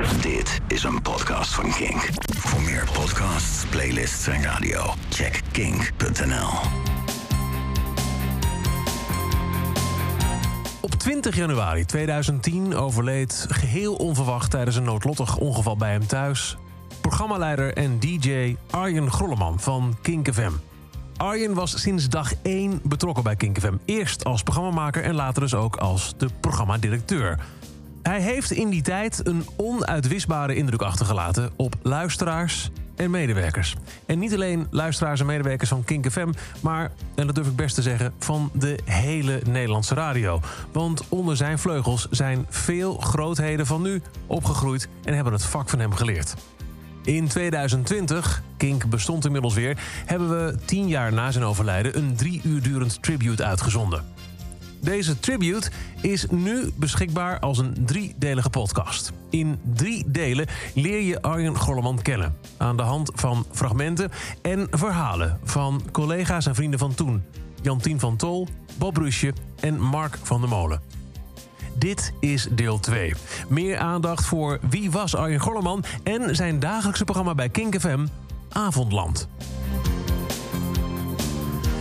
Dit is een podcast van Kink. Voor meer podcasts, playlists en radio, check kink.nl. Op 20 januari 2010 overleed geheel onverwacht tijdens een noodlottig ongeval bij hem thuis... programmaleider en DJ Arjen Grolleman van Kink FM. Arjen was sinds dag 1 betrokken bij Kink FM. Eerst als programmamaker en later dus ook als de programmadirecteur. Hij heeft in die tijd een onuitwisbare indruk achtergelaten op luisteraars en medewerkers. En niet alleen luisteraars en medewerkers van Kink FM, maar, en dat durf ik best te zeggen, van de hele Nederlandse radio. Want onder zijn vleugels zijn veel grootheden van nu opgegroeid en hebben het vak van hem geleerd. In 2020, Kink bestond inmiddels weer, hebben we tien jaar na zijn overlijden een drie uur durend tribute uitgezonden. Deze tribute is nu beschikbaar als een driedelige podcast. In drie delen leer je Arjen Golleman kennen. Aan de hand van fragmenten en verhalen van collega's en vrienden van toen. Jantien van Tol, Bob Rusje en Mark van der Molen. Dit is deel 2. Meer aandacht voor wie was Arjen Golleman en zijn dagelijkse programma bij Kink FM, Avondland.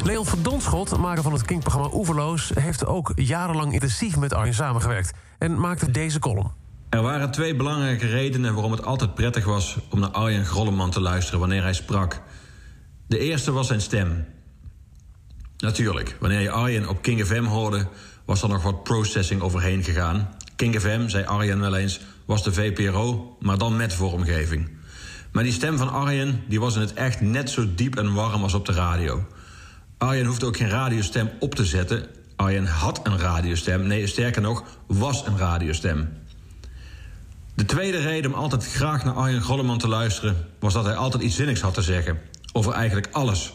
Leon van Donschot, maker van het Kink-programma Oeverloos... heeft ook jarenlang intensief met Arjen samengewerkt en maakte deze column. Er waren twee belangrijke redenen waarom het altijd prettig was... om naar Arjen Grolleman te luisteren wanneer hij sprak. De eerste was zijn stem. Natuurlijk, wanneer je Arjen op King FM hoorde... was er nog wat processing overheen gegaan. King FM, zei Arjen wel eens, was de VPRO... maar dan met vormgeving. Maar die stem van Arjen die was in het echt net zo diep en warm als op de radio... Arjen hoefde ook geen radiostem op te zetten. Arjen had een radiostem. Nee, sterker nog, was een radiostem. De tweede reden om altijd graag naar Arjen Golleman te luisteren... was dat hij altijd iets zinnigs had te zeggen. Over eigenlijk alles.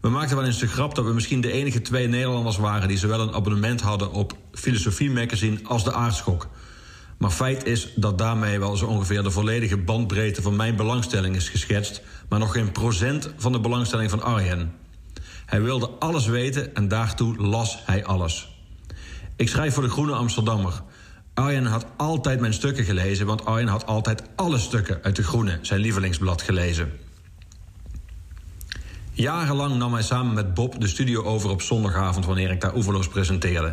We maakten wel eens de grap dat we misschien de enige twee Nederlanders waren... die zowel een abonnement hadden op Filosofie Magazine als de Aardschok. Maar feit is dat daarmee wel zo ongeveer de volledige bandbreedte... van mijn belangstelling is geschetst... maar nog geen procent van de belangstelling van Arjen... Hij wilde alles weten en daartoe las hij alles. Ik schrijf voor de Groene Amsterdammer. Arjen had altijd mijn stukken gelezen, want Arjen had altijd alle stukken uit de Groene, zijn lievelingsblad, gelezen. Jarenlang nam hij samen met Bob de studio over op zondagavond wanneer ik daar oeverloos presenteerde.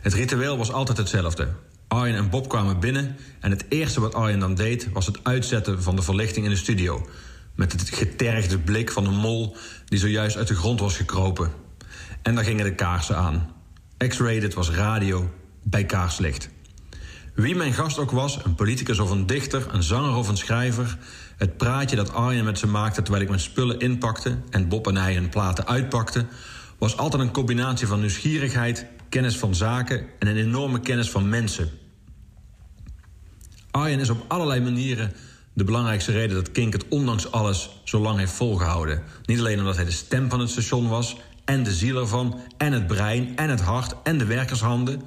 Het ritueel was altijd hetzelfde. Arjen en Bob kwamen binnen en het eerste wat Arjen dan deed was het uitzetten van de verlichting in de studio. Met het getergde blik van een mol die zojuist uit de grond was gekropen. En dan gingen de kaarsen aan. X-rated was radio bij kaarslicht. Wie mijn gast ook was, een politicus of een dichter, een zanger of een schrijver... het praatje dat Arjen met ze maakte terwijl ik mijn spullen inpakte... en Bob en hij hun platen uitpakten... was altijd een combinatie van nieuwsgierigheid, kennis van zaken... en een enorme kennis van mensen. Arjen is op allerlei manieren de belangrijkste reden dat Kink het ondanks alles zo lang heeft volgehouden. Niet alleen omdat hij de stem van het station was... en de ziel ervan, en het brein, en het hart, en de werkershanden...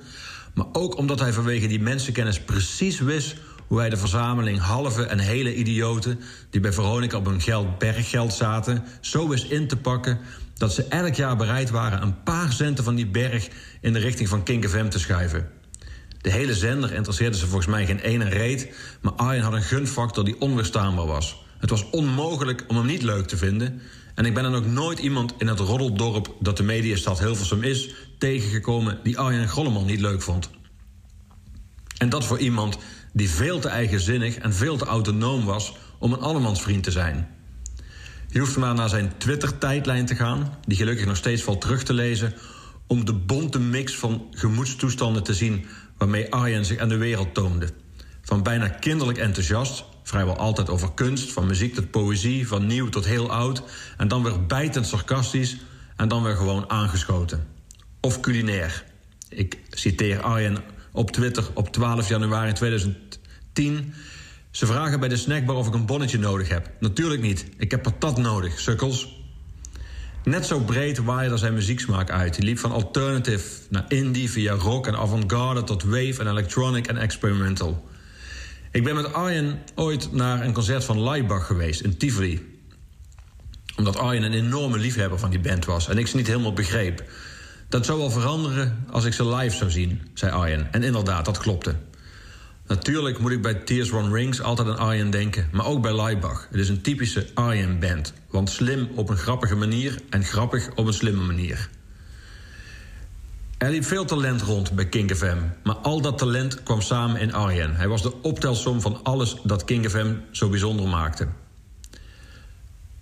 maar ook omdat hij vanwege die mensenkennis precies wist... hoe hij de verzameling halve en hele idioten... die bij Veronica op hun geld berggeld zaten... zo wist in te pakken dat ze elk jaar bereid waren... een paar centen van die berg in de richting van Kink FM te schuiven... De hele zender interesseerde ze volgens mij geen ene reet... maar Arjen had een gunfactor die onweerstaanbaar was. Het was onmogelijk om hem niet leuk te vinden... en ik ben dan ook nooit iemand in het roddeldorp... dat de mediastad Hilversum is, tegengekomen... die Arjen Grolleman niet leuk vond. En dat voor iemand die veel te eigenzinnig en veel te autonoom was... om een allemansvriend te zijn... Je hoeft maar naar zijn Twitter-tijdlijn te gaan... die gelukkig nog steeds valt terug te lezen... om de bonte mix van gemoedstoestanden te zien waarmee Arjen zich aan de wereld toonde. Van bijna kinderlijk enthousiast, vrijwel altijd over kunst, van muziek tot poëzie, van nieuw tot heel oud, en dan weer bijtend sarcastisch en dan weer gewoon aangeschoten. Of culinair. Ik citeer Arjen op Twitter op 12 januari 2010. Ze vragen bij de snackbar of ik een bonnetje nodig heb. Natuurlijk niet. Ik heb patat nodig, sukkels. Net zo breed waaide zijn muzieksmaak uit. Hij liep van alternative naar indie via rock en avant-garde tot wave en electronic en experimental. Ik ben met Arjen ooit naar een concert van Laibach geweest in Tivoli. Omdat Arjen een enorme liefhebber van die band was en ik ze niet helemaal begreep. Dat zou wel veranderen als ik ze live zou zien, zei Arjen. En inderdaad, dat klopte. Natuurlijk moet ik bij Tears One Rings altijd aan Arjen denken, maar ook bij Laibach. Het is een typische Arjen-band, want slim op een grappige manier en grappig op een slimme manier. Er liep veel talent rond bij King FM, maar al dat talent kwam samen in Arjen. Hij was de optelsom van alles dat King FM zo bijzonder maakte.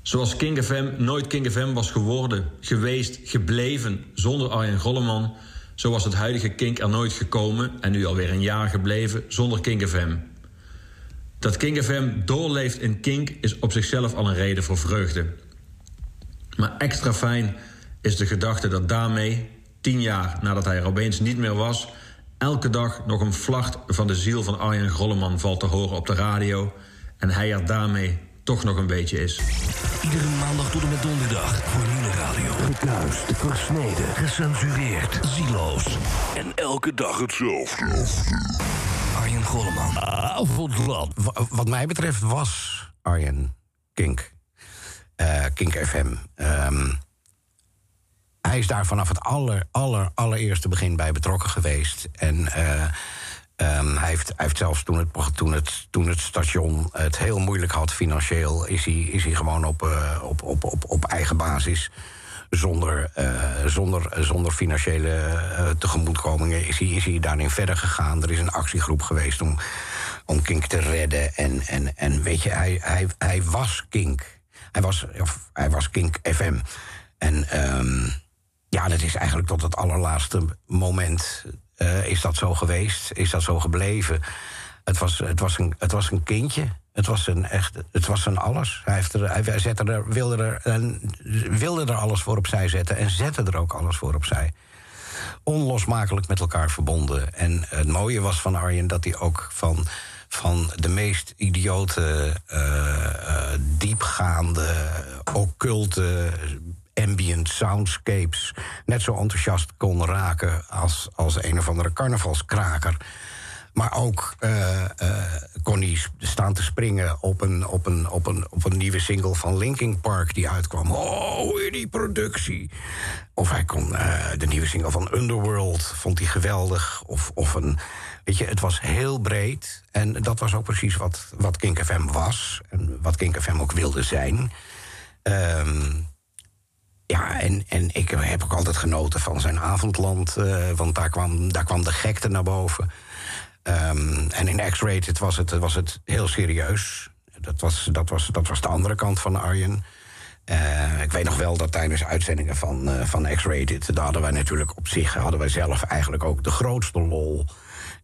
Zoals King FM nooit King FM was geworden, geweest, gebleven zonder Arjen Golleman, zo was het huidige Kink er nooit gekomen en nu alweer een jaar gebleven zonder Kink FM. Dat Kink FM doorleeft in Kink is op zichzelf al een reden voor vreugde. Maar extra fijn is de gedachte dat daarmee, tien jaar nadat hij er opeens niet meer was, elke dag nog een vlacht van de ziel van Arjen Grolleman valt te horen op de radio en hij er daarmee toch nog een beetje is. Iedere maandag tot en met donderdag voor Nieuwe Radio. Gekruist, versneden, gecensureerd, zieloos. En elke dag hetzelfde. Arjen Golleman. Avondland. Wat mij betreft was Arjen Kink. Uh, Kink FM. Um, hij is daar vanaf het aller, aller, allereerste begin bij betrokken geweest. En uh, Um, hij, heeft, hij heeft zelfs toen het, toen, het, toen het station het heel moeilijk had financieel, is hij, is hij gewoon op, uh, op, op, op, op eigen basis. Zonder, uh, zonder, zonder financiële uh, tegemoetkomingen is hij, is hij daarin verder gegaan. Er is een actiegroep geweest om, om Kink te redden. En, en, en weet je, hij, hij, was Kink. Hij was, of, hij was Kink FM. En um, ja, dat is eigenlijk tot het allerlaatste moment uh, is dat zo geweest? Is dat zo gebleven? Het was, het was, een, het was een kindje. Het was een echt, het was een alles. Hij, heeft er, hij zette er, wilde, er, wilde er alles voor opzij zetten en zette er ook alles voor opzij. Onlosmakelijk met elkaar verbonden. En het mooie was van Arjen dat hij ook van, van de meest idiote, uh, uh, diepgaande, occulte ambient soundscapes net zo enthousiast kon raken als, als een of andere carnavalskraker. Maar ook uh, uh, kon hij staan te springen op een, op, een, op, een, op een nieuwe single van Linkin Park die uitkwam. Oh, die productie. Of hij kon uh, de nieuwe single van Underworld, vond hij geweldig. Of, of een, weet je, het was heel breed. En dat was ook precies wat, wat Kink FM was. En wat Kink FM ook wilde zijn. Um, ja, en, en ik heb ook altijd genoten van zijn avondland. Uh, want daar kwam, daar kwam de gekte naar boven. Um, en in X-Rated was het, was het heel serieus. Dat was, dat, was, dat was de andere kant van Arjen. Uh, ik weet nog wel dat tijdens uitzendingen van, uh, van X-Rated... daar hadden wij natuurlijk op zich, hadden wij zelf eigenlijk ook de grootste lol.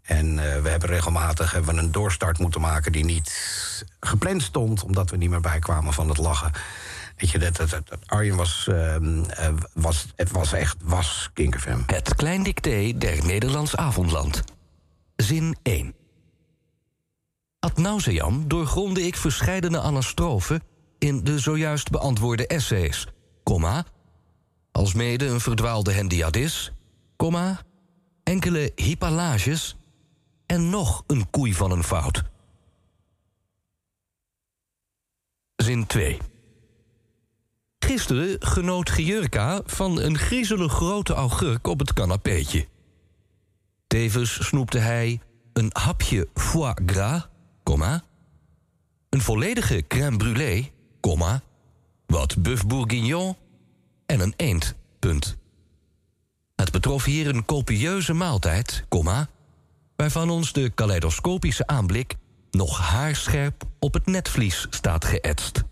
En we hebben regelmatig hebben een doorstart moeten maken... die niet gepland stond, omdat we niet meer bijkwamen van het lachen... Weet je, dat, Arjen was, uh, was, het was echt, was Kink FM. Het klein dicté der Nederlands avondland. Zin 1. Ad nauseam doorgronde ik verscheidene anastrofen... in de zojuist beantwoorde essays, comma... alsmede een verdwaalde hendiadis, comma... enkele hypalages en nog een koei van een fout. Zin 2. Gisteren genoot Gijurka van een griezelig grote augurk op het kanapeetje. Tevens snoepte hij een hapje foie gras, comma, een volledige crème brûlée, comma, wat bœuf bourguignon en een eend, punt. Het betrof hier een copieuze maaltijd, comma, waarvan ons de kaleidoscopische aanblik nog haarscherp op het netvlies staat geëtst.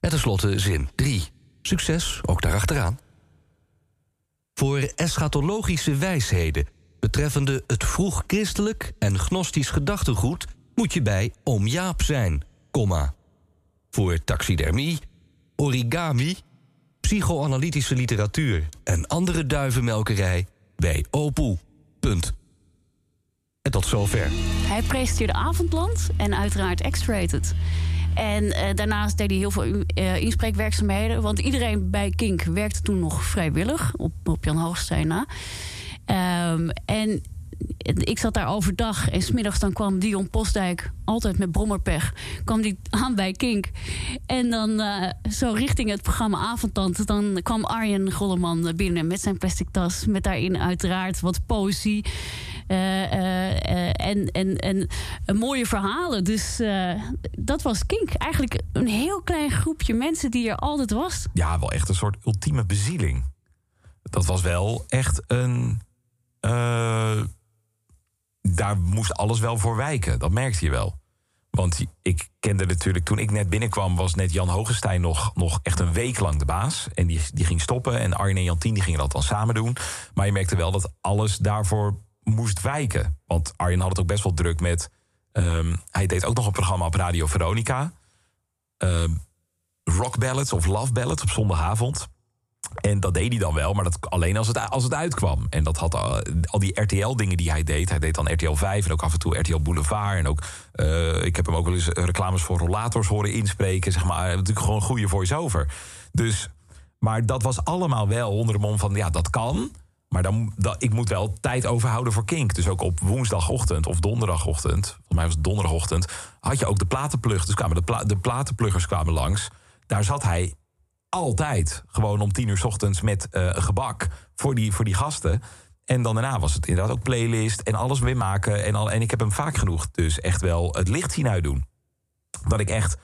En tenslotte zin 3. Succes, ook daarachteraan. Voor eschatologische wijsheden betreffende het vroeg-christelijk en gnostisch gedachtegoed moet je bij oom Jaap zijn, komma. Voor taxidermie, origami, psychoanalytische literatuur en andere duivenmelkerij bij Opoe. Punt. En tot zover. Hij presenteerde Avondland en uiteraard X-Rated. En uh, daarnaast deed hij heel veel uh, inspreekwerkzaamheden. Want iedereen bij Kink werkte toen nog vrijwillig. Op, op Jan Hoogstein na. Um, en ik zat daar overdag en smiddags dan kwam Dion Postdijk, altijd met brommerpech, kwam die aan bij Kink. En dan uh, zo richting het programma Avondtand, dan kwam Arjen Golleman binnen met zijn plastic tas, met daarin uiteraard wat poëzie. Uh, uh, en, en, en mooie verhalen. Dus dat was Kink. Eigenlijk een heel klein groepje mensen die er altijd was. Ja, wel echt een soort ultieme bezieling. Dat was wel echt een daar moest alles wel voor wijken. Dat merkte je wel. Want ik kende natuurlijk, toen ik net binnenkwam, was net Jan Hogestein nog, nog echt een week lang de baas. En die, die ging stoppen. En Arjen en Jantien die gingen dat dan samen doen. Maar je merkte wel dat alles daarvoor moest wijken. Want Arjen had het ook best wel druk met. Um, hij deed ook nog een programma op Radio Veronica. Um, rock Ballads of Love Ballads op zondagavond. En dat deed hij dan wel, maar dat alleen als het, als het uitkwam. En dat had al, eh, al die RTL-dingen die hij deed. Hij deed dan RTL 5 en ook af en toe RTL Boulevard. En ook, uh, ik heb hem ook wel eens reclames voor rollators horen inspreken. Zeg maar, natuurlijk gewoon een goede voice-over. Dus, maar dat was allemaal wel onder de mom van, ja, dat kan. Maar dan, ik moet wel tijd overhouden voor Kink. Dus ook op woensdagochtend of donderdagochtend, volgens mij was het donderdagochtend, had je ook de platenplug. Dus kwamen de, de platenpluggers kwamen langs. Daar zat hij altijd gewoon om tien uur ochtends met uh, gebak voor die, voor die gasten. En dan daarna was het inderdaad ook playlist en alles weer maken. En, al, en ik heb hem vaak genoeg dus echt wel het licht zien uitdoen. Dat ik echt,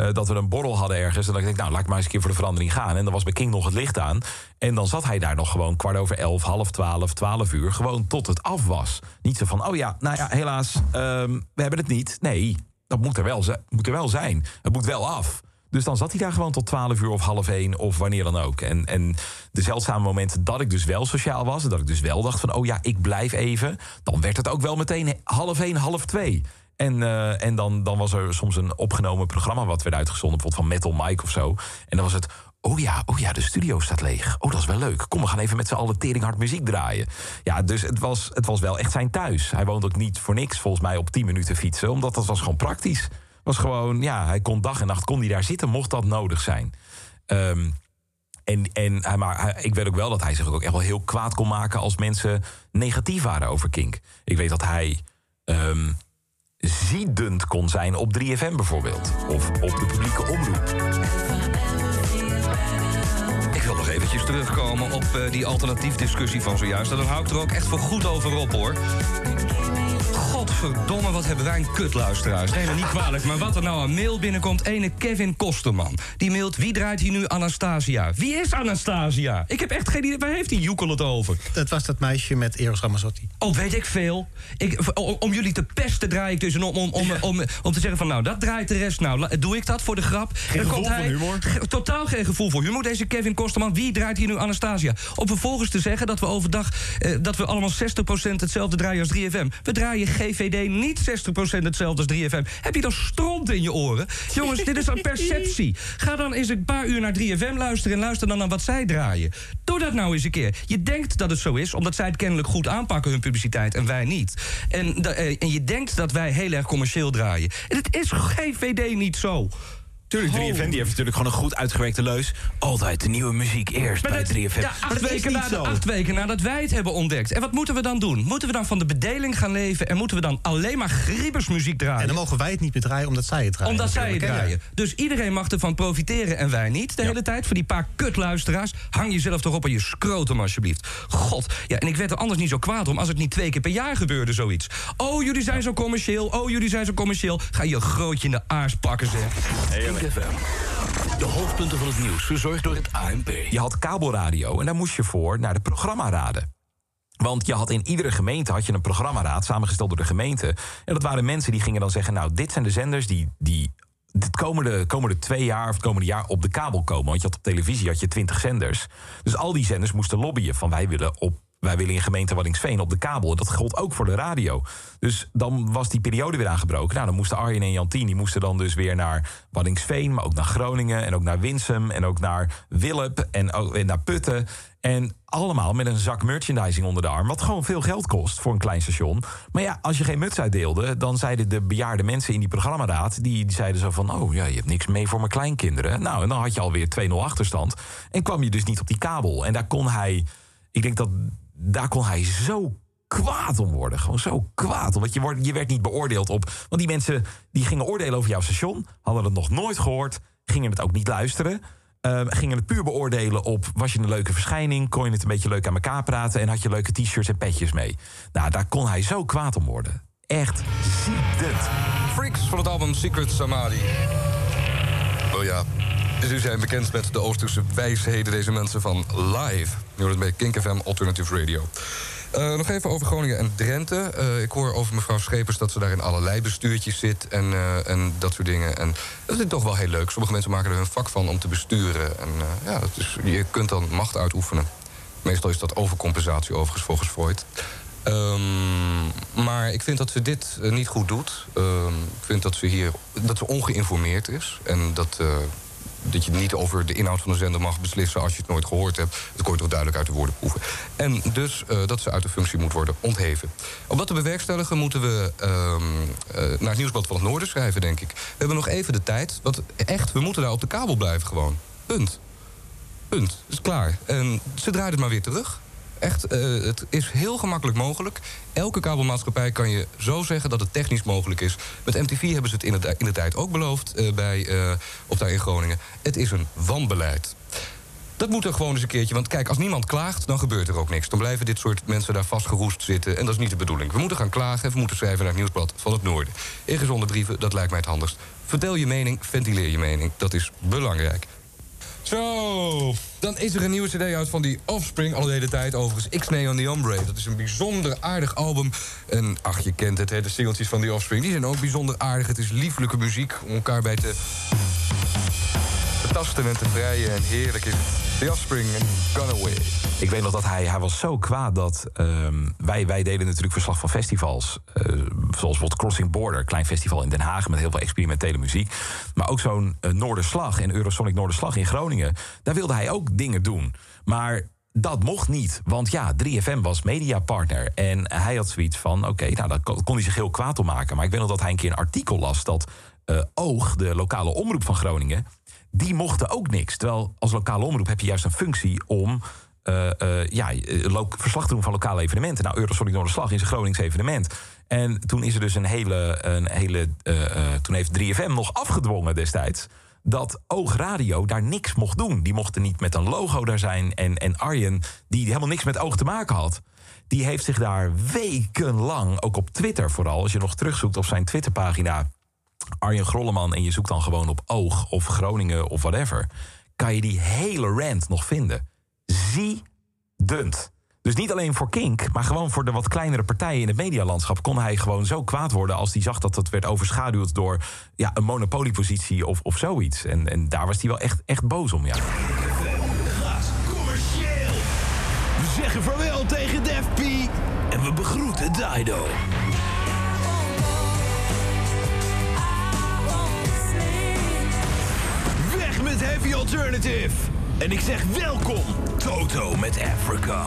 uh, dat we een borrel hadden ergens. En dat ik denk, nou laat ik maar eens een keer voor de verandering gaan. En dan was bij King nog het licht aan. En dan zat hij daar nog gewoon kwart over elf, half twaalf, twaalf uur. Gewoon tot het af was. Niet zo van, oh ja, nou ja, helaas, um, we hebben het niet. Nee, dat moet er, wel, moet er wel zijn. Het moet wel af. Dus dan zat hij daar gewoon tot 12 uur of half één of wanneer dan ook. En, en de zeldzame momenten dat ik dus wel sociaal was... en dat ik dus wel dacht van, oh ja, ik blijf even... dan werd het ook wel meteen half één, half twee. En, uh, en dan, dan was er soms een opgenomen programma wat werd uitgezonden... bijvoorbeeld van Metal Mike of zo. En dan was het, oh ja, oh ja, de studio staat leeg. Oh, dat is wel leuk. Kom, we gaan even met z'n allen teringhard muziek draaien. Ja, dus het was, het was wel echt zijn thuis. Hij woont ook niet voor niks, volgens mij, op 10 minuten fietsen... omdat dat was gewoon praktisch was gewoon, ja, hij kon dag en nacht kon hij daar zitten, mocht dat nodig zijn. Um, en, en maar ik weet ook wel dat hij zich ook echt wel heel kwaad kon maken als mensen negatief waren over Kink. Ik weet dat hij um, ziedend kon zijn op 3FM bijvoorbeeld. Of op de publieke omroep. Eventjes terugkomen op uh, die alternatief discussie van zojuist. Dan hou ik er ook echt voor goed over op hoor. Godverdomme, wat hebben wij een kutluisteraars. Nee, niet kwalijk, maar wat er nou een mail binnenkomt... ene Kevin Kosterman. Die mailt, wie draait hier nu Anastasia? Wie is Anastasia? Ik heb echt geen idee, waar heeft die Joekel het over? Dat was dat meisje met Eros Ramazzotti. Oh, weet ik veel. Ik, om jullie te pesten draai ik dus... om, om, om, om, om te zeggen van, nou, dat draait de rest. Nou, doe ik dat voor de grap? Geen gevoel voor humor? Totaal geen gevoel voor humor, deze Kevin Kosterman. Wie draait hier nu Anastasia? Om vervolgens te zeggen dat we overdag... Eh, dat we allemaal 60% hetzelfde draaien als 3FM. We draaien GVD niet 60% hetzelfde als 3FM. Heb je dan stront in je oren? Jongens, dit is een perceptie. Ga dan eens een paar uur naar 3FM luisteren... en luister dan naar wat zij draaien. Doe dat nou eens een keer. Je denkt dat het zo is, omdat zij het kennelijk goed aanpakken... hun publiciteit, en wij niet. En, eh, en je denkt dat wij heel erg commercieel draaien. En het is GVD niet zo. Tuurlijk, 3FM die heeft natuurlijk gewoon een goed uitgewerkte leus. Altijd de nieuwe muziek eerst bij 3FM. Ja, acht, weken na, acht weken nadat wij het hebben ontdekt. En wat moeten we dan doen? Moeten we dan van de bedeling gaan leven... en moeten we dan alleen maar griebersmuziek draaien? En dan mogen wij het niet meer draaien omdat zij het draaien. Omdat zij het draaien. Dus iedereen mag ervan profiteren en wij niet de hele tijd. Voor die paar kutluisteraars. Hang jezelf toch op aan je scrotum alsjeblieft. God, ja, en ik werd er anders niet zo kwaad om... als het niet twee keer per jaar gebeurde zoiets. Oh, jullie zijn zo commercieel. Oh, jullie zijn zo commercieel. Ga je grootje in de aars pakken, zeg. De hoofdpunten van het nieuws, verzorgd door het ANP. Je had kabelradio en daar moest je voor naar de programmaraden. Want je had in iedere gemeente had je een programmaraad samengesteld door de gemeente. En dat waren mensen die gingen dan zeggen: Nou, dit zijn de zenders die, die het komende, komende twee jaar of het komende jaar op de kabel komen. Want je had op televisie had je twintig zenders. Dus al die zenders moesten lobbyen van wij willen op wij willen in gemeente Waddingsveen op de kabel. Dat gold ook voor de radio. Dus dan was die periode weer aangebroken. Nou, dan moesten Arjen en Jantien die moesten dan dus weer naar Waddingsveen... maar ook naar Groningen en ook naar Winsum en ook naar Willep en, ook, en naar Putten. En allemaal met een zak merchandising onder de arm... wat gewoon veel geld kost voor een klein station. Maar ja, als je geen muts uitdeelde... dan zeiden de bejaarde mensen in die programmaraad... die, die zeiden zo van, oh ja, je hebt niks mee voor mijn kleinkinderen. Nou, en dan had je alweer 2-0 achterstand. En kwam je dus niet op die kabel. En daar kon hij... Ik denk dat daar kon hij zo kwaad om worden. Gewoon zo kwaad. Omdat je, wordt, je werd niet beoordeeld op... Want die mensen die gingen oordelen over jouw station... hadden het nog nooit gehoord, gingen het ook niet luisteren... Uh, gingen het puur beoordelen op... was je een leuke verschijning, kon je het een beetje leuk aan elkaar praten... en had je leuke t-shirts en petjes mee. Nou, daar kon hij zo kwaad om worden. Echt ziedend. Freaks van het album Secret Samadhi. Oh ja, dus u zijn bekend met de Oosterse wijsheden, deze mensen van Live. Nu hoort het bij Kink FM Alternative Radio. Uh, nog even over Groningen en Drenthe. Uh, ik hoor over mevrouw Schepers dat ze daar in allerlei bestuurtjes zit en, uh, en dat soort dingen. En dat is toch wel heel leuk. Sommige mensen maken er hun vak van om te besturen. En ja, dat is, je kunt dan macht uitoefenen. Meestal is dat overcompensatie overigens volgens Freud. Um, maar ik vind dat ze dit niet goed doet. Um, ik vind dat ze hier dat ze ongeïnformeerd is. En dat dat je niet over de inhoud van de zender mag beslissen als je het nooit gehoord hebt. Dat kon je toch duidelijk uit de woorden proeven. En dus uh, dat ze uit de functie moet worden ontheven. Om dat te bewerkstelligen moeten we uh, uh, naar het Nieuwsblad van het Noorden schrijven, denk ik. We hebben nog even de tijd. Want echt, we moeten daar op de kabel blijven gewoon. Punt. Punt. Is klaar. En ze draait het maar weer terug. Echt, uh, het is heel gemakkelijk mogelijk. Elke kabelmaatschappij kan je zo zeggen dat het technisch mogelijk is. Met MTV hebben ze het in de, in de tijd ook beloofd uh, bij, uh, daar in Groningen. Het is een wanbeleid. Dat moet er gewoon eens een keertje. Want kijk, als niemand klaagt, dan gebeurt er ook niks. Dan blijven dit soort mensen daar vastgeroest zitten. En dat is niet de bedoeling. We moeten gaan klagen. We moeten schrijven naar het Nieuwsblad van het Noorden. Ingezonde brieven, dat lijkt mij het handigst. Vertel je mening, ventileer je mening. Dat is belangrijk. Zo, dan is er een nieuwe cd uit van die Offspring. Al de hele tijd overigens. X-Nay on the Ombre. Dat is een bijzonder aardig album. En ach, je kent het, hè, de singeltjes van die Offspring. Die zijn ook bijzonder aardig. Het is lieflijke muziek om elkaar bij te... te tasten en te vrijen. En heerlijk is het. The Offspring en Gone Away. Ik weet nog dat hij, hij was zo kwaad dat... Um, wij, wij deden natuurlijk verslag van festivals. Uh, zoals bijvoorbeeld Crossing Border, klein festival in Den Haag... met heel veel experimentele muziek. Maar ook zo'n uh, Noorderslag en Eurosonic Noorderslag in Groningen. Daar wilde hij ook dingen doen. Maar dat mocht niet, want ja, 3FM was mediapartner. En hij had zoiets van, oké, nou, daar kon hij zich heel kwaad om maken. Maar ik weet nog dat hij een keer een artikel las... dat uh, Oog, de lokale omroep van Groningen... die mochten ook niks. Terwijl als lokale omroep heb je juist een functie om... Uh, uh, ja, verslag te doen van lokale evenementen. Nou, Eurosonic Noorderslag is een Gronings evenement. En toen is er dus een hele. Een hele toen heeft 3FM nog afgedwongen destijds dat Oog Radio daar niks mocht doen. Die mochten niet met een logo daar zijn. En, en Arjen, die helemaal niks met Oog te maken had... die heeft zich daar wekenlang, ook op Twitter vooral... als je nog terugzoekt op zijn Twitterpagina... Arjen Grolleman en je zoekt dan gewoon op Oog of Groningen of whatever... kan je die hele rant nog vinden. Ziedend. Dus niet alleen voor Kink, maar gewoon voor de wat kleinere partijen in het medialandschap kon hij gewoon zo kwaad worden als hij zag dat dat werd overschaduwd door ja, een monopoliepositie of, of zoiets. En, en daar was hij wel echt, echt boos om. Ja. We zeggen vaarwel tegen Def P en we begroeten Dido. Heavy Alternative. En ik zeg welkom, Toto met Africa.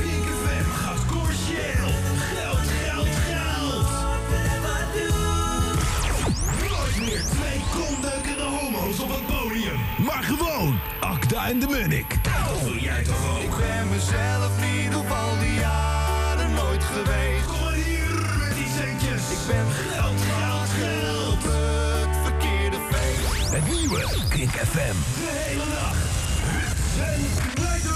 Pink FM gaat commercieel. Geld, geld, geld. Nooit meer twee kondeukende homo's op het podium. Maar gewoon Akda en de Munnik. Dat wil jij toch ook? Ik ben mezelf niet Kink FM. De hele dag. Blijter.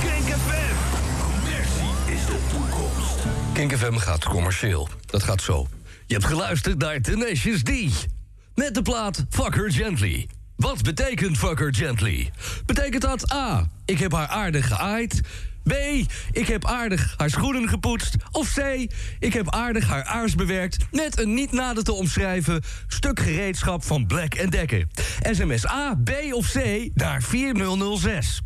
Kink FM. Commercie is de toekomst. Kink FM gaat commercieel. Dat gaat zo. Je hebt geluisterd naar Tenacious D. Met de plaat Fuck Her Gently. Wat betekent Fuck Her Gently? Betekent dat A. Ik heb haar aardig geaaid. B. Ik heb aardig haar schoenen gepoetst. Of C. Ik heb aardig haar aars bewerkt met een niet nader te omschrijven stuk gereedschap van Black Decker. SMS A, B of C naar 4006.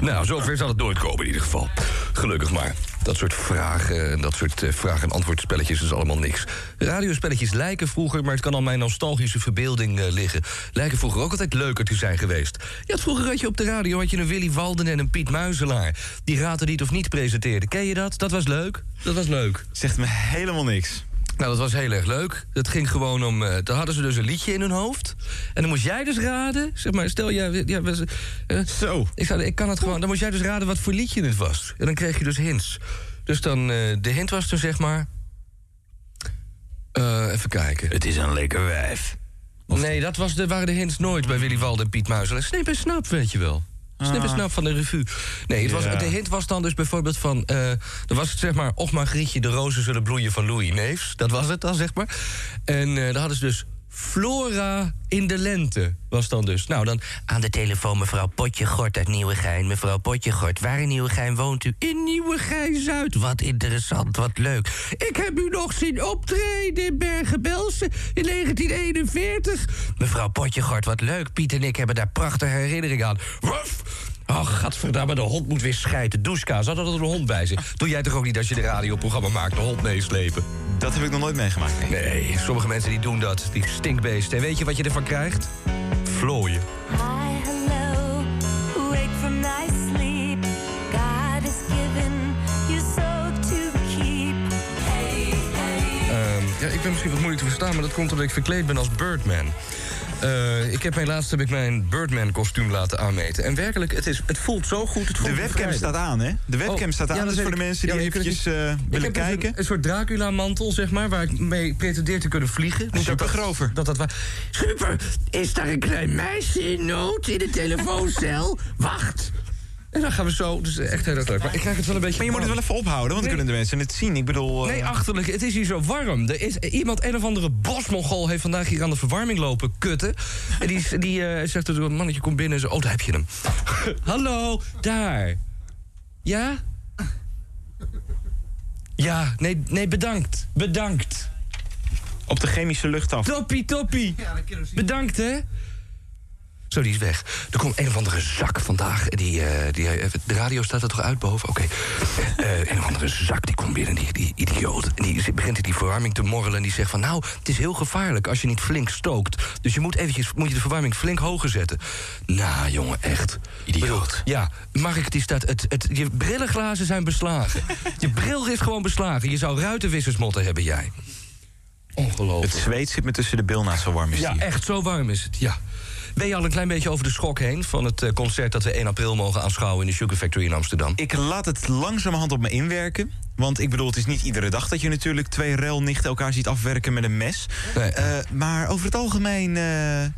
Nou, zover zal het nooit komen in ieder geval. Gelukkig maar. Dat soort vragen en dat soort eh, vraag- en antwoordspelletjes is allemaal niks. Radiospelletjes lijken vroeger, maar het kan aan mijn nostalgische verbeelding eh, liggen... lijken vroeger ook altijd leuker te zijn geweest. Je had vroeger had je op de radio had je een Willy Walden en een Piet Muizelaar... die raten niet of niet presenteerden. Ken je dat? Dat was leuk. Dat was leuk. Zegt me helemaal niks. Nou, dat was heel erg leuk. Dat ging gewoon om. dan hadden ze dus een liedje in hun hoofd. En dan moest jij dus raden. Zeg maar, stel jij. Ja, was, eh, Zo. Ik, zou, ik kan het gewoon. Dan moest jij dus raden wat voor liedje het was. En dan kreeg je dus hints. Dus dan. eh, de hint was dan zeg maar. even kijken. Het is een lekker wijf. Nee, dat was de, waren de hints nooit bij Willy Walden en Piet Muizel. Snip en snap, weet je wel. Snip en snap van de revue. Nee, het was, Ja. de hint was dan dus bijvoorbeeld van... eh dan was het zeg maar... Och Margrietje, de rozen zullen bloeien van Louis Neefs. Dat was het dan, zeg maar. En eh dan hadden ze dus... Flora in de lente was dan dus. Nou, dan aan de telefoon mevrouw Potjegort uit Nieuwegein. Mevrouw Potjegort, waar in Nieuwegein woont u? In Nieuwegein-Zuid. Wat interessant, wat leuk. Ik heb u nog zien optreden in Bergen-Belsen in 1941. Mevrouw Potjegort, wat leuk. Piet en ik hebben daar prachtige herinneringen aan. Waf! Ach, gadverdamme, de hond moet weer schijten. Douchka, zat er een hond bij zich. Doe jij toch ook niet als je een radioprogramma maakt, de hond meeslepen? Dat heb ik nog nooit meegemaakt. Nee, sommige mensen die doen dat. Die stinkbeesten. En weet je wat je ervan krijgt? Vlooien. Ehm, ja, ik ben misschien wat moeilijk te verstaan, maar dat komt omdat ik verkleed ben als Birdman. Eh, ik heb mijn laatst heb ik mijn Birdman-kostuum laten aanmeten. En werkelijk, het, is, het voelt zo goed. Het voelt De webcam staat aan, hè? De webcam Oh, staat aan, ja, dat dus voor de mensen Ja, die eventjes eh, willen kijken. Een, een soort Dracula-mantel, zeg maar, waar ik mee pretendeer te kunnen vliegen. Niet Super dat dat- Grover. Dat dat waar. Super, is daar een klein meisje in nood in de telefooncel? Wacht. En dan gaan we zo, dus echt heel erg leuk. Maar ik krijg het wel een beetje... Maar je moet het wel even ophouden, want dan kunnen de mensen het zien. Ik bedoel... eh, Nee, achterlijk. Het is hier zo warm. Er is iemand, een of andere bosmongol, heeft vandaag hier aan de verwarming lopen kutten. En die, die eh, zegt, een mannetje komt binnen en zo, oh, daar heb je hem. Hallo, daar. Ja? Ja, nee, nee, bedankt. Bedankt. Op de chemische lucht af. Toppie, toppie. Bedankt, hè. Zo, die is weg. Er komt een of andere zak vandaag. Die, eh, die, eh, de radio staat er toch uit boven? Oké. Eh, een of andere zak die komt binnen, die, die idioot. En die begint in die verwarming te morrelen. En die zegt van, nou, het is heel gevaarlijk als je niet flink stookt. Dus je moet eventjes moet je de verwarming flink hoger zetten. Nou, jongen, echt. Idioot. Ja, het die staat... Het, het, je brillenglazen zijn beslagen. je bril is gewoon beslagen. Je zou ruitenwissersmotten hebben, jij. Ongelooflijk. Het zweet zit me tussen de bilnaad, zo warm is Ja, die. echt zo warm is het, ja. Ben je al een klein beetje over de schok heen... van het eh, concert dat we 1 april mogen aanschouwen... in de Sugar Factory in Amsterdam? Ik laat het langzamerhand op me inwerken. Want ik bedoel, het is niet iedere dag dat je natuurlijk twee relnichten elkaar ziet afwerken met een mes. Nee. Eh, maar over het algemeen, eh,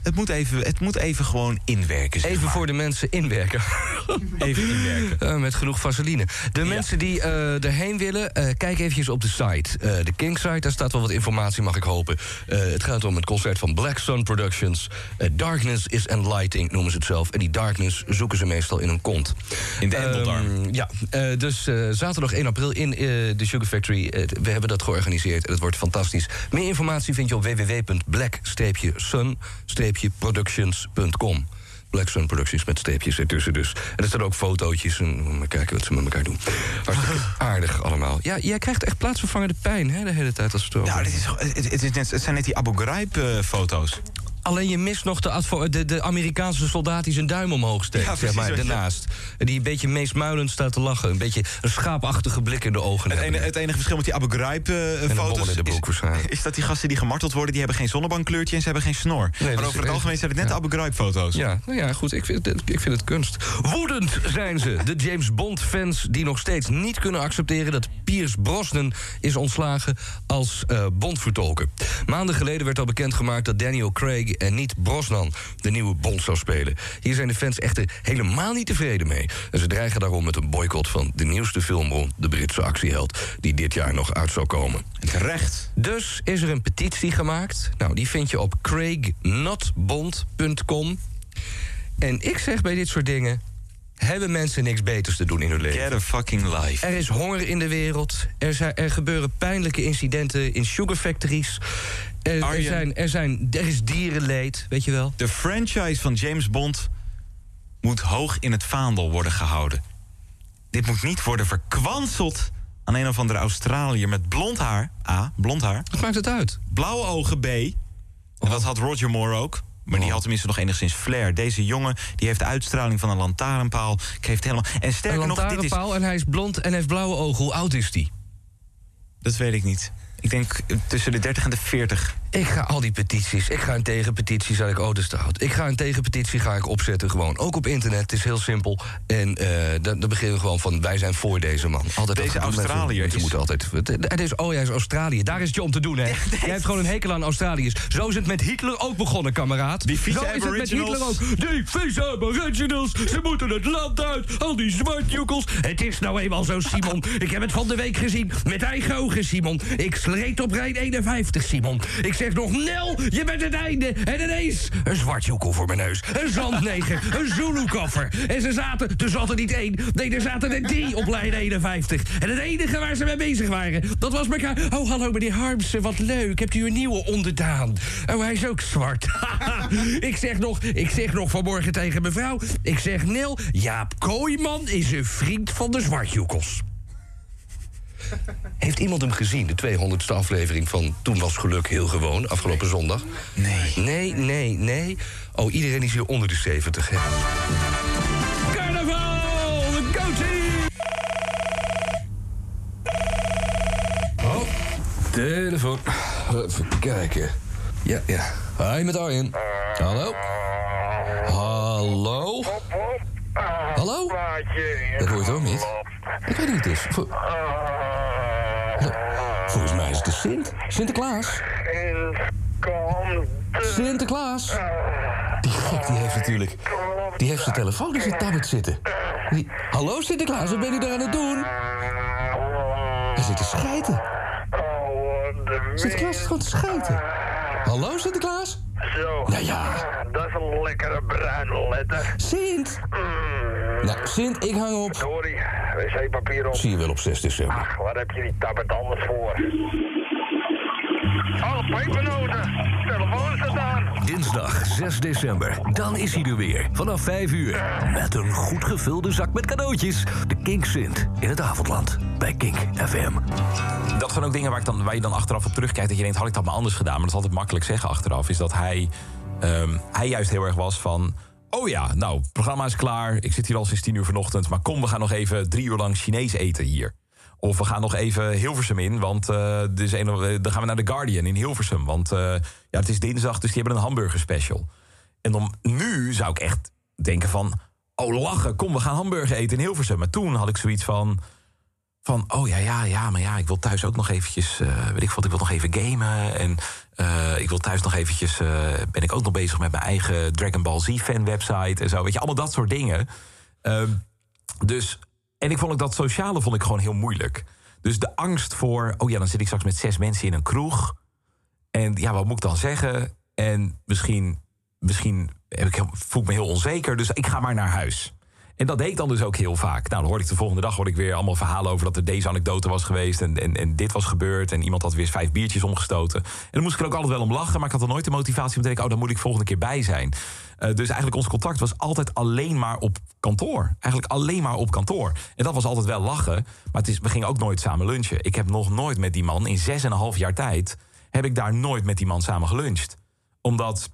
het, moet even, het moet even gewoon inwerken. Zeg Even maar. voor de mensen inwerken. Even inwerken. Eh, met genoeg vaseline. De mensen die erheen willen, kijk eventjes op de site. De King site, daar staat wel wat informatie, mag ik hopen. Het gaat om het concert van Black Sun Productions. Darkness is Enlighting, noemen ze het zelf. En die darkness zoeken ze meestal in een kont. In de Ehm, endeldarm. ja, eh, dus zaterdag 1 april in eh, de Sugar Factory. Eh, we hebben dat georganiseerd en het wordt fantastisch. Meer informatie vind je op www.black-sun-productions.com. Black Sun Productions met streepjes ertussen dus. En er staan ook fotootjes en maar kijken wat ze met elkaar doen. Hartstikke aardig allemaal. Ja, jij krijgt echt plaatsvervangende pijn hè, de hele tijd als het erover Nou, dit is, het, het, is net, het zijn net die Abu Ghraib-foto's. Alleen je mist nog de, de, de Amerikaanse soldaat die zijn duim omhoog steekt, Ja, zeg maar, je. daarnaast. Die een beetje meesmuilend staat te lachen. Een beetje een schaapachtige blik in de ogen. Het, ene, het enige verschil met die Abu Ghraib-foto's broek waarschijnlijk. is dat die gasten die gemarteld worden, die hebben geen zonnebankkleurtje en ze hebben geen snor. maar over het algemeen zijn het net ja. de Abu Ghraib-foto's. Ja, nou ja, goed. Ik vind, het, ik vind het kunst. Woedend zijn ze, de James Bond-fans... die nog steeds niet kunnen accepteren dat Pierce Brosnan is ontslagen als eh Bond-vertolker. Maanden geleden werd al bekendgemaakt dat Daniel Craig en niet Brosnan... de nieuwe Bond zou spelen. Hier zijn de fans echter helemaal niet tevreden mee. En ze dreigen daarom met een boycott van de nieuwste film... de Britse actieheld, die dit jaar nog uit zou komen. Terecht. Dus is er een petitie gemaakt. Nou, die vind je op craignotbond.com. En ik zeg bij dit soort dingen... hebben mensen niks beters te doen in hun leven. Get a fucking life. Er is honger in de wereld. Er, zijn, er gebeuren pijnlijke incidenten in sugar factories. Er, er, zijn, er, zijn, er is dierenleed, weet je wel. De franchise van James Bond moet hoog in het vaandel worden gehouden. Dit moet niet worden verkwanseld aan een of andere Australiër met blond haar. A, blond haar. Wat maakt het uit? Blauwe ogen, B. En dat had Roger Moore ook. Maar die had tenminste nog enigszins flair. Deze jongen die heeft de uitstraling van een lantaarnpaal. Geeft helemaal... En sterker Een nog, dit is... lantaarnpaal en hij is blond en heeft blauwe ogen. Hoe oud is die? Dat weet ik niet. Ik denk tussen de 30 en de 40. Ik ga al die petities. Ik ga een tegenpetitie, zei ik, oh, dat te oud. Ik ga een tegenpetitie ga ik opzetten gewoon. Ook op internet, het is heel simpel. En eh dan, dan beginnen we gewoon van, wij zijn voor deze man. Altijd Deze. Australiër mensen is- moeten altijd... Het, is, oh, jij is Australië. Daar is het je om te doen, hè? Jij hebt gewoon een hekel aan Australiërs. Zo is het met Hitler ook begonnen, kameraad. Die vieze Zo is het met. Hitler ook. Die vieze aboriginals, ze moeten het land uit. Al die zwartjoekels. Het is nou eenmaal zo, Simon. Ik heb het van de week gezien. Met eigen ogen, Simon. Ik sleet op rij 51, Simon. Ik zeg nog, Nel, je bent het einde. En ineens een zwartjoekel voor mijn neus. Een zandneger, een Zulu-koffer. En ze zaten, er zat er niet één. Nee, er zaten er drie op lijn 51. En het enige waar ze mee bezig waren, dat was elkaar... Oh, hallo meneer Harmsen, wat leuk. Hebt u een nieuwe onderdaan? Oh, hij is ook zwart. ik, zeg nog, ik zeg nog vanmorgen tegen mevrouw... Ik zeg, Nel, Jaap Kooijman is een vriend van de zwartjoekels. Heeft iemand hem gezien, de 200ste aflevering van Toen was geluk heel gewoon, afgelopen zondag? Nee. Nee, nee, nee. Oh, iedereen is hier onder de 70, hè? Carnaval! Go team! Oh, telefoon. Even kijken. Ja, ja. Hi, met Arjen. Hallo? Hallo? Hallo? Dat hoort ook niet. Ik weet niet dus. Vol- Nou, Volgens mij is het de Sint. Sinterklaas. Sinterklaas. Die gek die heeft natuurlijk... Die heeft zijn telefoon in zijn tablet zitten. Die- Hallo Sinterklaas, wat ben je daar aan het doen? Hij zit te schijten. Sinterklaas is gewoon te schijten. Hallo Sinterklaas? Zo. Nou ja. Dat is een lekkere bruine letter. Sint! Nou, Sint, ik hang op. Sorry, wc-papier op. Zie je wel op 6 december. Ach, wat heb je die tablet anders voor? Oh, pepernoten. Telefoon staat aan. Dinsdag 6 december. Dan is hij er weer. Vanaf 5 uur. Met een goed gevulde zak met cadeautjes. De Kink Sint in het avondland. Bij Kink FM. Dat zijn ook dingen waar, ik dan, waar je dan achteraf op terugkijkt. Dat je denkt, had ik dat maar anders gedaan? Maar dat is altijd makkelijk zeggen achteraf. Is dat hij, ehm, hij juist heel erg was van... Oh ja, nou, het programma is klaar. Ik zit hier al sinds tien uur vanochtend. Maar kom, we gaan nog even drie uur lang Chinees eten hier. Of we gaan nog even Hilversum in, want er is een, eh, dan gaan we naar The Guardian in Hilversum. Want eh, ja, het is dinsdag, dus die hebben een hamburger special. En dan nu zou ik echt denken van... Oh, lachen, kom, we gaan hamburger eten in Hilversum. Maar toen had ik zoiets van... Van, oh ja, ja, ja, maar ja, ik wil thuis ook nog eventjes... eh, weet ik wat, ik wil nog even gamen. En eh, ik wil thuis nog eventjes... eh, ben ik ook nog bezig met mijn eigen Dragon Ball Z-fan website en zo. Weet je, allemaal dat soort dingen. Ehm, dus, en ik vond ook dat sociale vond ik gewoon heel moeilijk. Dus de angst voor, oh ja, dan zit ik straks met zes mensen in een kroeg. En ja, wat moet ik dan zeggen? En misschien, misschien heb ik, voel ik me heel onzeker, dus ik ga maar naar huis. En dat deed ik dan dus ook heel vaak. Nou, dan hoorde ik de volgende dag hoorde ik weer allemaal verhalen over dat er deze anekdote was geweest. En, en, en dit was gebeurd. En iemand had weer vijf biertjes omgestoten. En dan moest ik er ook altijd wel om lachen. Maar ik had dan nooit de motivatie om te denken: oh, daar moet ik volgende keer bij zijn. Eh, dus eigenlijk ons contact was altijd alleen maar op kantoor. Eigenlijk alleen maar op kantoor. En dat was altijd wel lachen. Maar het is, we gingen ook nooit samen lunchen. Ik heb nog nooit met die man in zes en een half jaar tijd. heb ik daar nooit met die man samen geluncht. Omdat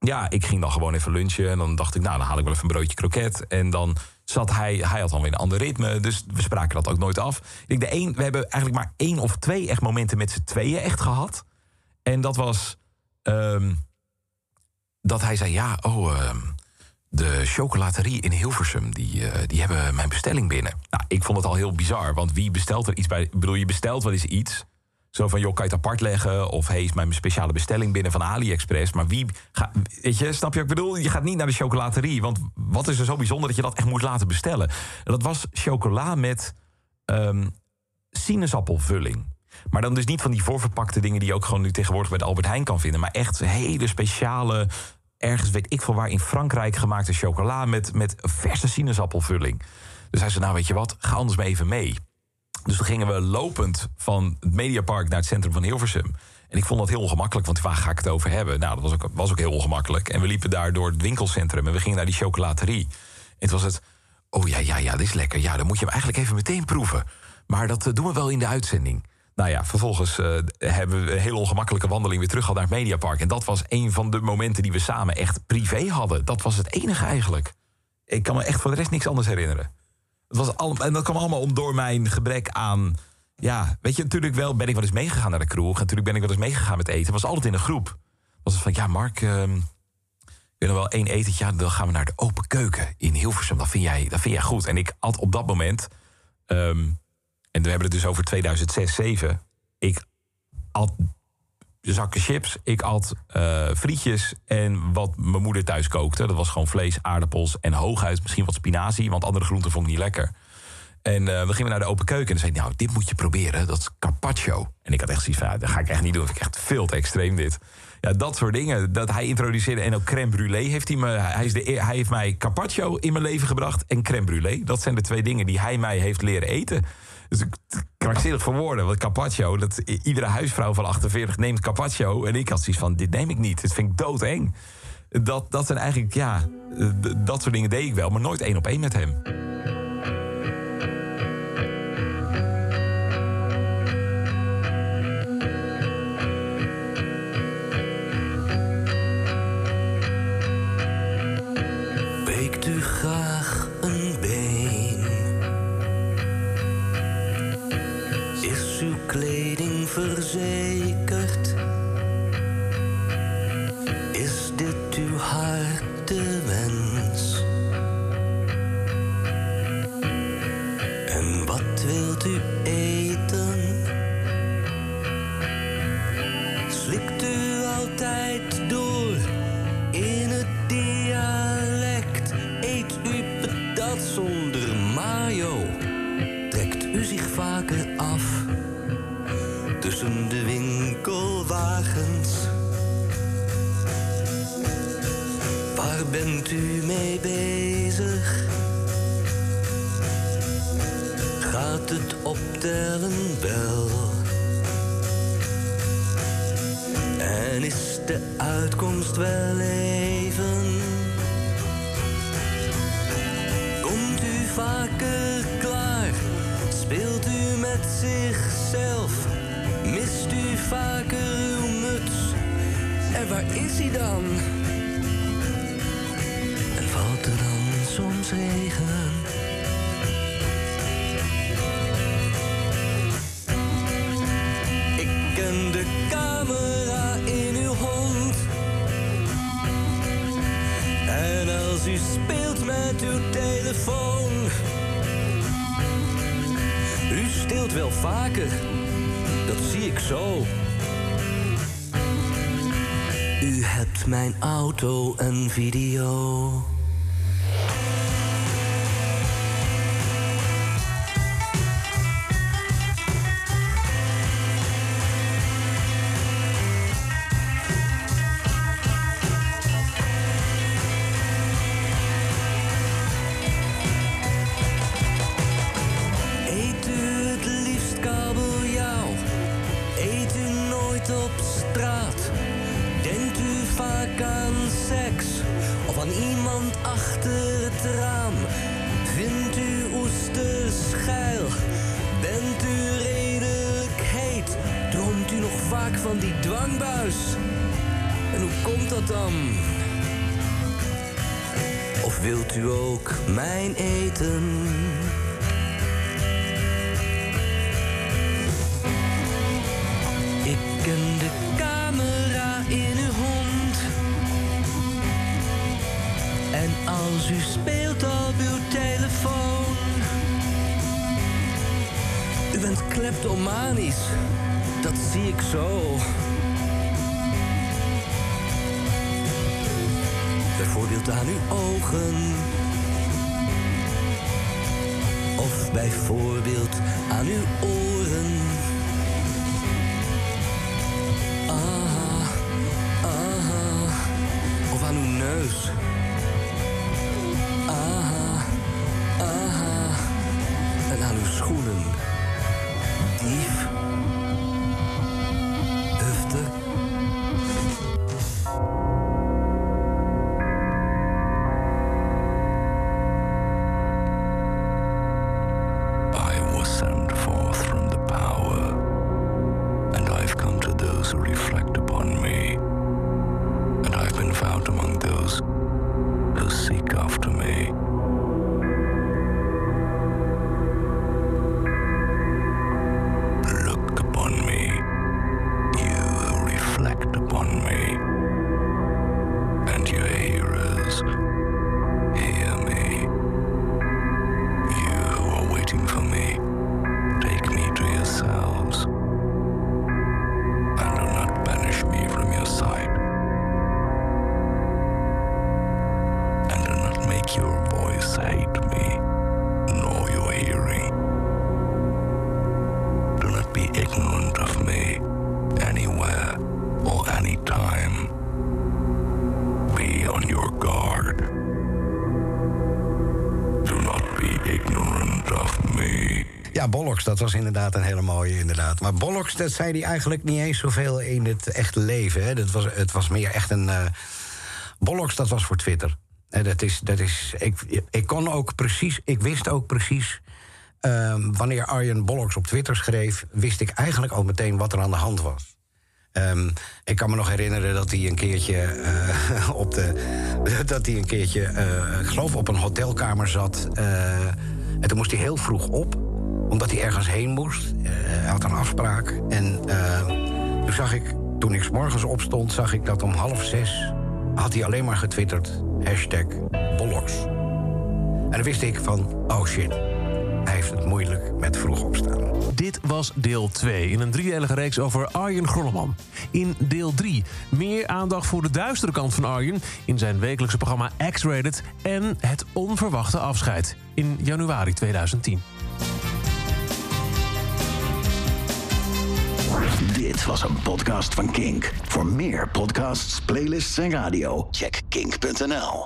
ja, ik ging dan gewoon even lunchen. En dan dacht ik, nou, dan haal ik wel even een broodje kroket. En dan zat hij, hij had dan weer een ander ritme. Dus we spraken dat ook nooit af. Ik de één, we hebben eigenlijk maar één of twee echt momenten met z'n tweeën echt gehad. En dat was ehm, dat hij zei, ja, oh, ehm, de chocolaterie in Hilversum, die, eh, die hebben mijn bestelling binnen. Nou, ik vond het al heel bizar, want wie bestelt er iets bij? Ik bedoel, je bestelt wel eens iets. Zo van, joh, kan je het apart leggen? Of hey, is mijn speciale bestelling binnen van AliExpress? Maar wie weet je, snap je wat ik bedoel? Je gaat niet naar de chocolaterie, want wat is er zo bijzonder dat je dat echt moet laten bestellen? En dat was chocola met ehm, sinaasappelvulling. Maar dan dus niet van die voorverpakte dingen die je ook gewoon nu tegenwoordig bij de Albert Heijn kan vinden. Maar echt hele speciale, ergens weet ik veel waar in Frankrijk gemaakte chocola met, met verse sinaasappelvulling. Dus hij zei, nou weet je wat, ga anders maar even mee. Dus toen gingen we lopend van het Mediapark naar het centrum van Hilversum. En ik vond dat heel ongemakkelijk, want waar ga ik het over hebben? Nou, dat was ook, was ook heel ongemakkelijk. En we liepen daar door het winkelcentrum en we gingen naar die chocolaterie. En het was het, oh ja, ja, ja, dit is lekker. Ja, dan moet je hem eigenlijk even meteen proeven. Maar dat eh, doen we wel in de uitzending. Nou ja, vervolgens eh, hebben we een hele ongemakkelijke wandeling weer terug gehad naar het Mediapark. En dat was een van de momenten die we samen echt privé hadden. Dat was het enige eigenlijk. Ik kan me echt voor de rest niks anders herinneren. Het was al, en dat kwam allemaal om door mijn gebrek aan. Ja, weet je, natuurlijk wel ben ik wel eens meegegaan naar de kroeg. En natuurlijk ben ik wel eens meegegaan met eten. Het was altijd in een groep. Was het van, ja, Mark, ehm, ik nog wel één etentje. Ja, dan gaan we naar de open keuken in Hilversum. Dat vind jij, dat vind jij goed. En ik had op dat moment. ehm, en we hebben het dus over 2006, 2007. Ik at zakken chips. Ik at eh, frietjes en wat mijn moeder thuis kookte. Dat was gewoon vlees, aardappels en hooguit misschien wat spinazie. Want andere groenten vond ik niet lekker. En eh, we gingen naar de open keuken en zei nou, dit moet je proberen. Dat is carpaccio. En ik had echt zoiets van, ja, dat ga ik echt niet doen. Dat vind ik echt veel te extreem dit. Ja, dat soort dingen. Dat hij introduceerde. En ook crème brûlée heeft hij me... Hij, is de, e- hij heeft mij carpaccio in mijn leven gebracht en crème brûlée. Dat zijn de twee dingen die hij mij heeft leren eten. Dus ik krankzinnig voor woorden. Want carpaccio, dat, iedere huisvrouw van 48 neemt carpaccio. En ik had zoiets van, dit neem ik niet. Dit vind ik doodeng. Dat, dat zijn eigenlijk, ja... Dat soort dingen deed ik wel, maar nooit één op één met hem. Waar is hij dan? En valt er dan soms regen? Ik ken de camera in uw hond. En als u speelt met uw telefoon. U stilt wel vaker, dat zie ik zo. U hebt mijn auto en video. Van die dwangbuis? En hoe komt dat dan? Of wilt u ook mijn eten? Ik ken de camera in uw hond. En als u speelt op uw telefoon. U bent kleptomanisch, dat zie ik zo. Bijvoorbeeld aan uw ogen. Of bijvoorbeeld aan uw oren. Ah, ah, of aan uw neus. Bollocks, dat was inderdaad een hele mooie, inderdaad. Maar Bollocks, dat zei hij eigenlijk niet eens zoveel in het echte leven. Hè. Dat was, het was meer echt een... eh Bollocks, dat was voor Twitter. Dat is, dat is, ik, ik kon ook precies, ik wist ook precies... ehm, wanneer Arjen Bollocks op Twitter schreef... wist ik eigenlijk al meteen wat er aan de hand was. Ehm, ik kan me nog herinneren dat hij een keertje eh, op de. dat hij een keertje, eh, geloof, op een hotelkamer zat. en toen moest hij heel vroeg op, omdat hij ergens heen moest. Eh, hij had een afspraak. En eh, toen zag ik, toen ik morgens opstond, zag ik dat om half zes had hij alleen maar getwitterd. Hashtag Bollocks. En dan wist ik van, oh shit, hij heeft het moeilijk met vroeg opstaan. Dit was deel 2 in een driedelige reeks over Arjen Grolleman. In deel 3 meer aandacht voor de duistere kant van Arjen... in zijn wekelijkse programma X-Rated... en het onverwachte afscheid in januari 2010. Dit was een podcast van Kink. Voor meer podcasts, playlists en radio, check kink.nl.